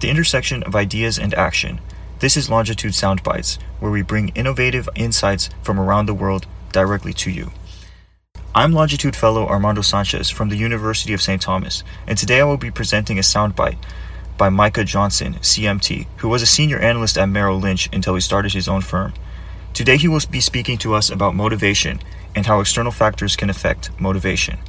At the intersection of ideas and action, this is Longitude Soundbites, where we bring innovative insights from around the world directly to you. I'm Longitude Fellow Armando Sanchez from the University of St. Thomas, and today I will be presenting a soundbite by Micah Johnson, CMT, who was a senior analyst at Merrill Lynch until he started his own firm. Today he will be speaking to us about motivation and how external factors can affect motivation.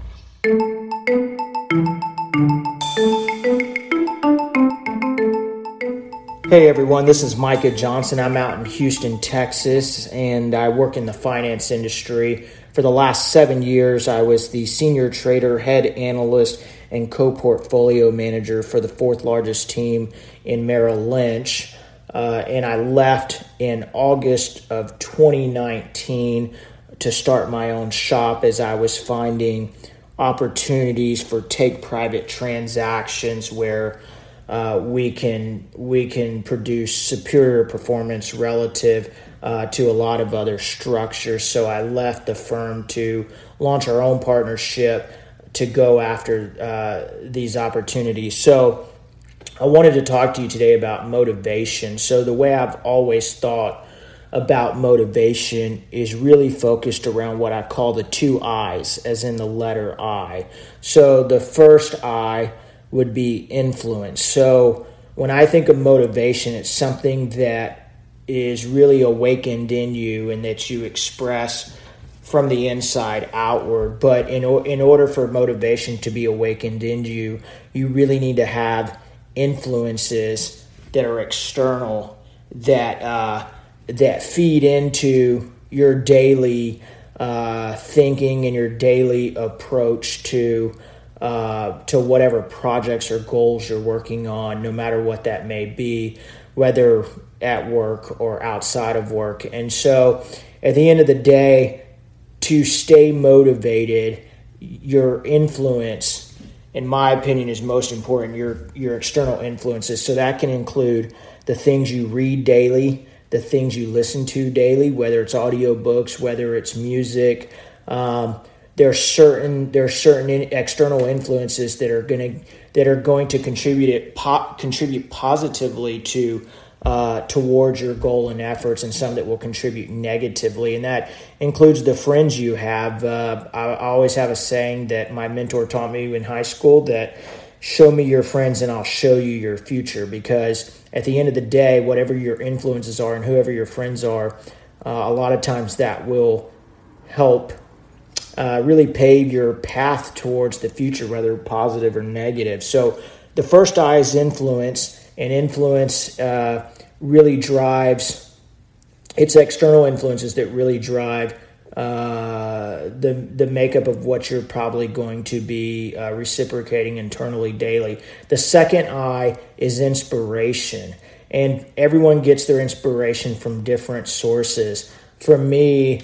Hey everyone, this is Micah Johnson. I'm out in Houston, Texas, and I work in the finance industry. For the last seven years, I was the senior trader, head analyst, and co portfolio manager for the fourth largest team in Merrill Lynch. Uh, and I left in August of 2019 to start my own shop as I was finding opportunities for take private transactions where uh, we can we can produce superior performance relative uh, to a lot of other structures. So I left the firm to launch our own partnership to go after uh, these opportunities. So I wanted to talk to you today about motivation. So the way I've always thought about motivation is really focused around what I call the two I's, as in the letter I. So the first I would be influence. So when I think of motivation, it's something that is really awakened in you and that you express from the inside outward. But in, in order for motivation to be awakened in you, you really need to have influences that are external that uh, that feed into your daily uh, thinking and your daily approach to uh, to whatever projects or goals you're working on, no matter what that may be, whether at work or outside of work. And so, at the end of the day, to stay motivated, your influence, in my opinion, is most important. Your your external influences. So that can include the things you read daily, the things you listen to daily, whether it's audiobooks, whether it's music. Um, there's certain there's certain external influences that are going to that are going to contribute it po- contribute positively to uh, towards your goal and efforts, and some that will contribute negatively, and that includes the friends you have. Uh, I always have a saying that my mentor taught me in high school that show me your friends and I'll show you your future. Because at the end of the day, whatever your influences are and whoever your friends are, uh, a lot of times that will help uh, really pave your path towards the future, whether positive or negative. So, the first I is influence, and influence uh, really drives. It's external influences that really drive uh, the the makeup of what you're probably going to be uh, reciprocating internally daily. The second I is inspiration, and everyone gets their inspiration from different sources. For me,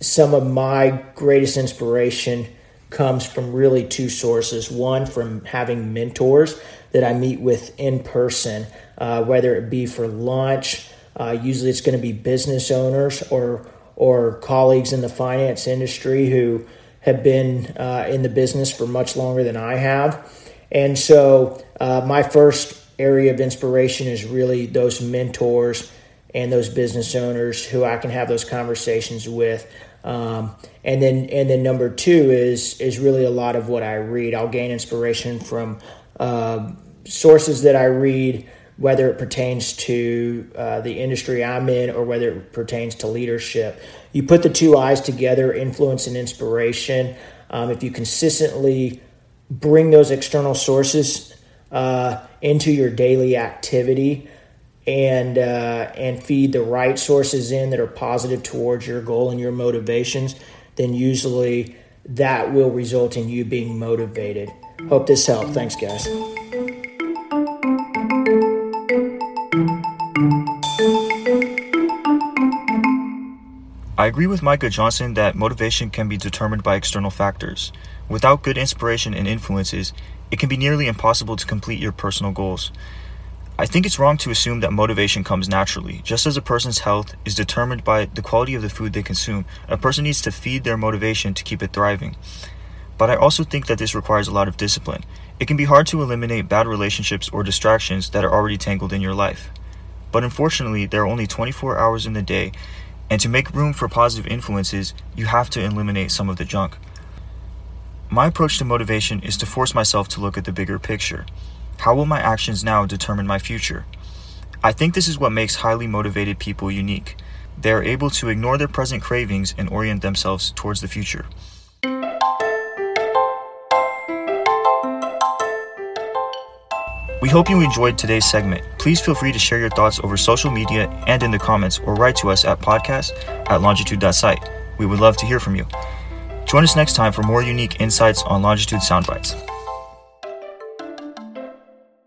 some of my greatest inspiration comes from really two sources. One, from having mentors that I meet with in person, uh, whether it be for lunch. Uh, usually, it's going to be business owners or or colleagues in the finance industry who have been uh, in the business for much longer than I have. And so, uh, my first area of inspiration is really those mentors and those business owners who I can have those conversations with. Um, and then and then number two is is really a lot of what I read. I'll gain inspiration from uh, sources that I read, whether it pertains to uh, the industry I'm in or whether it pertains to leadership. You put the two I's together, influence and inspiration. Um, if you consistently bring those external sources uh, into your daily activity, and uh, and feed the right sources in that are positive towards your goal and your motivations, then usually that will result in you being motivated. Hope this helped. Thanks, guys. I agree with Micah Johnson that motivation can be determined by external factors. Without good inspiration and influences, it can be nearly impossible to complete your personal goals. I think it's wrong to assume that motivation comes naturally. Just as a person's health is determined by the quality of the food they consume, a person needs to feed their motivation to keep it thriving. But I also think that this requires a lot of discipline. It can be hard to eliminate bad relationships or distractions that are already tangled in your life. But unfortunately, there are only 24 hours in the day, and to make room for positive influences, you have to eliminate some of the junk. My approach to motivation is to force myself to look at the bigger picture. How will my actions now determine my future? I think this is what makes highly motivated people unique. They are able to ignore their present cravings and orient themselves towards the future. We hope you enjoyed today's segment. Please feel free to share your thoughts over social media and in the comments or write to us at podcast at longitude.site. We would love to hear from you. Join us next time for more unique insights on Longitude Soundbites.